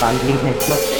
Wandling nicht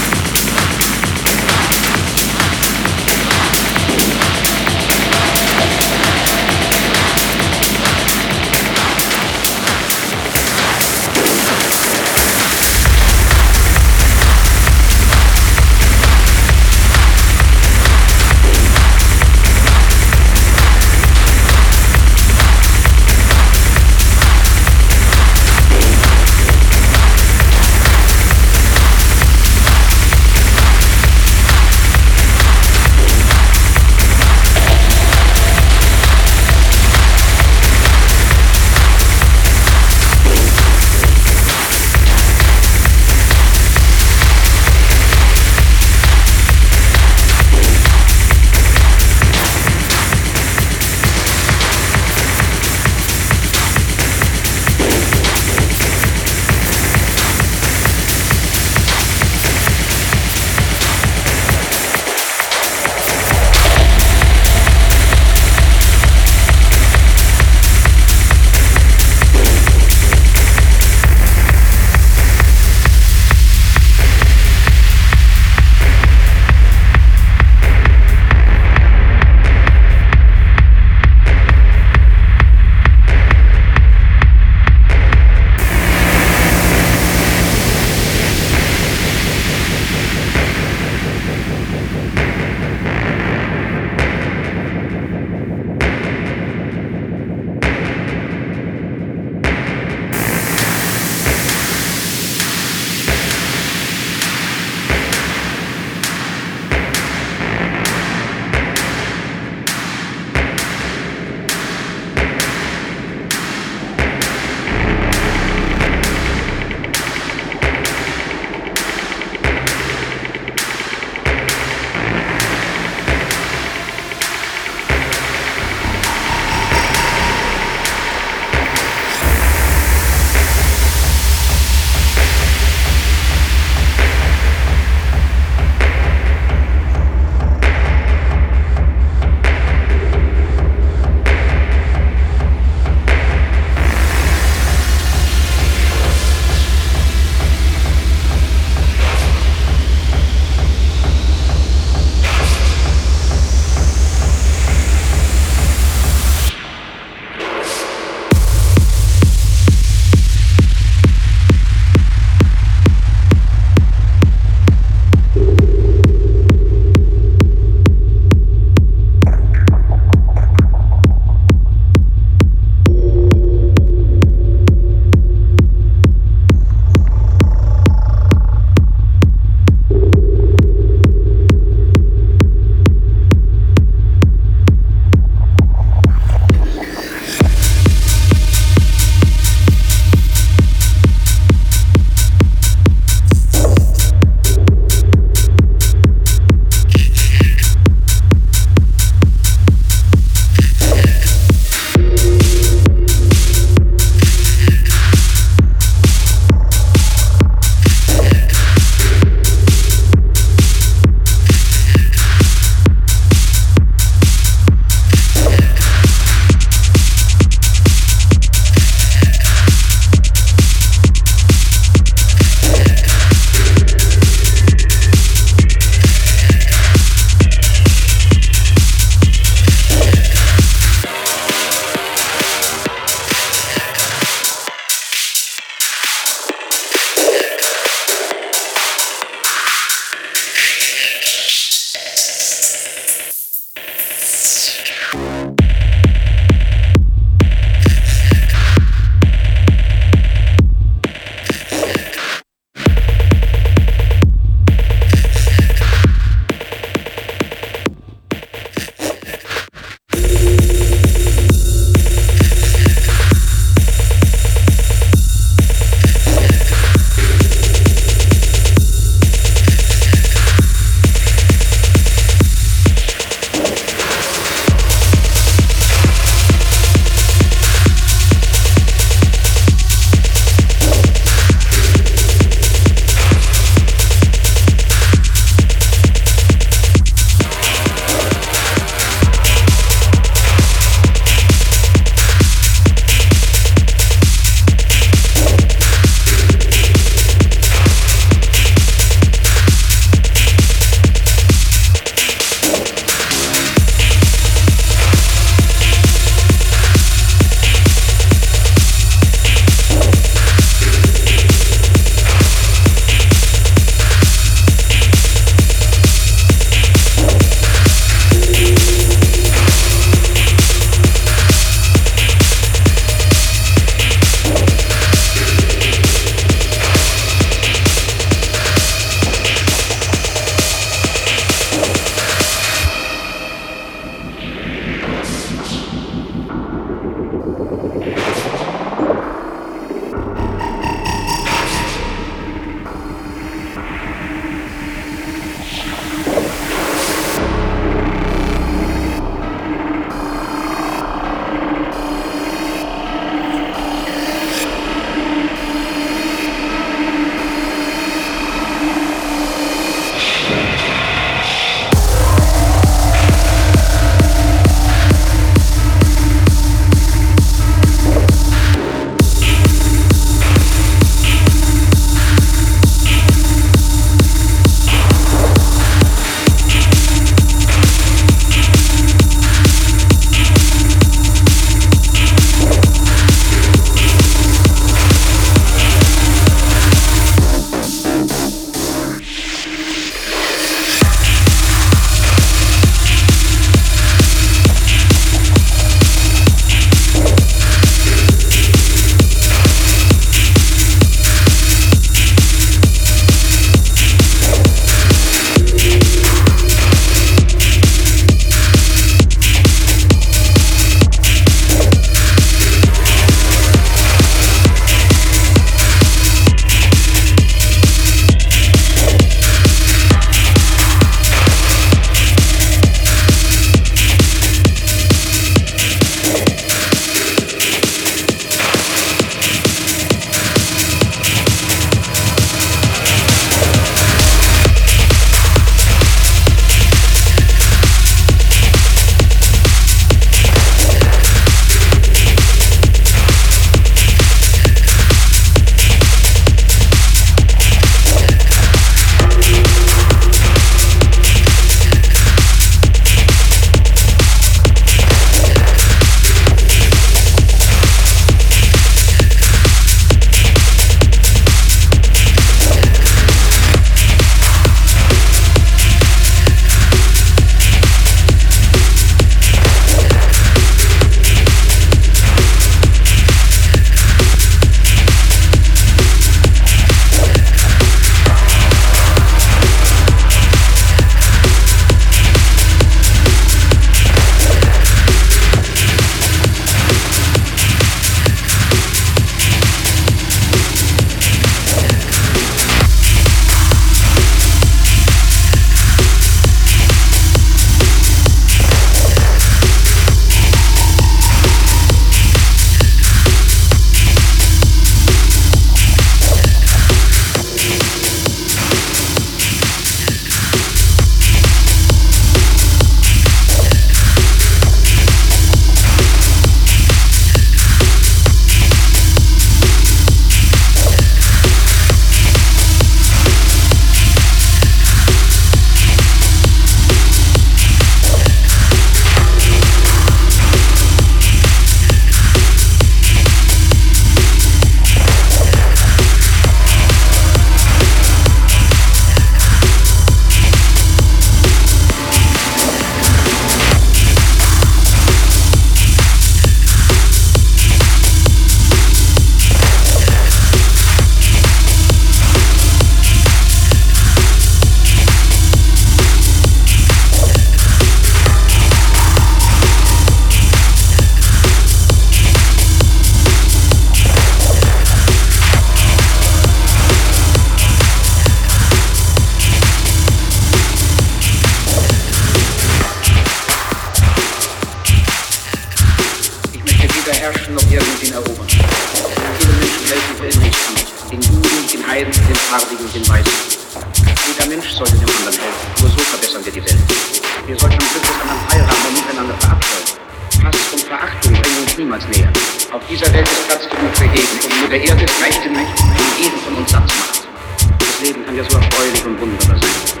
kann ja so erfreulich und wunderbar sein.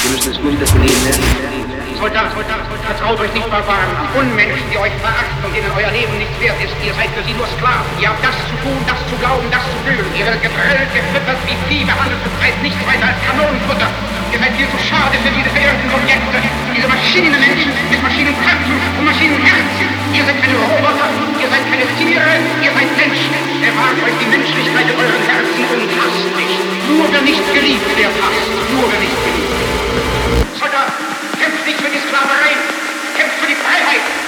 Wir müssen es nur das Leben lernen. Soldat, Soldat, traut euch nicht Barbaren. Unmenschen, die euch verachten und denen euer Leben nichts wert ist. Ihr seid für sie nur Sklaven. Ihr habt das zu tun, das zu glauben, das zu fühlen. Ihr werdet gedrillt, gefüttert, wie Vieh behandelt und seid nichts weiter als Kanonenfutter. Ihr seid viel zu schade für diese verirrten Objekte. Diese Maschinenmenschen mit Maschinenköpfen und Maschinenherzen. Ihr seid keine Roboter, ihr seid keine Tiere, ihr seid Menschen. Bewahrt euch die Menschlichkeit in euren Herzen und hasst nicht. Nur wer nicht geliebt wird, hasst. Nur wer nicht geliebt. Soldat, kämpft nicht für die Sklaverei, kämpft für. Die Freiheit.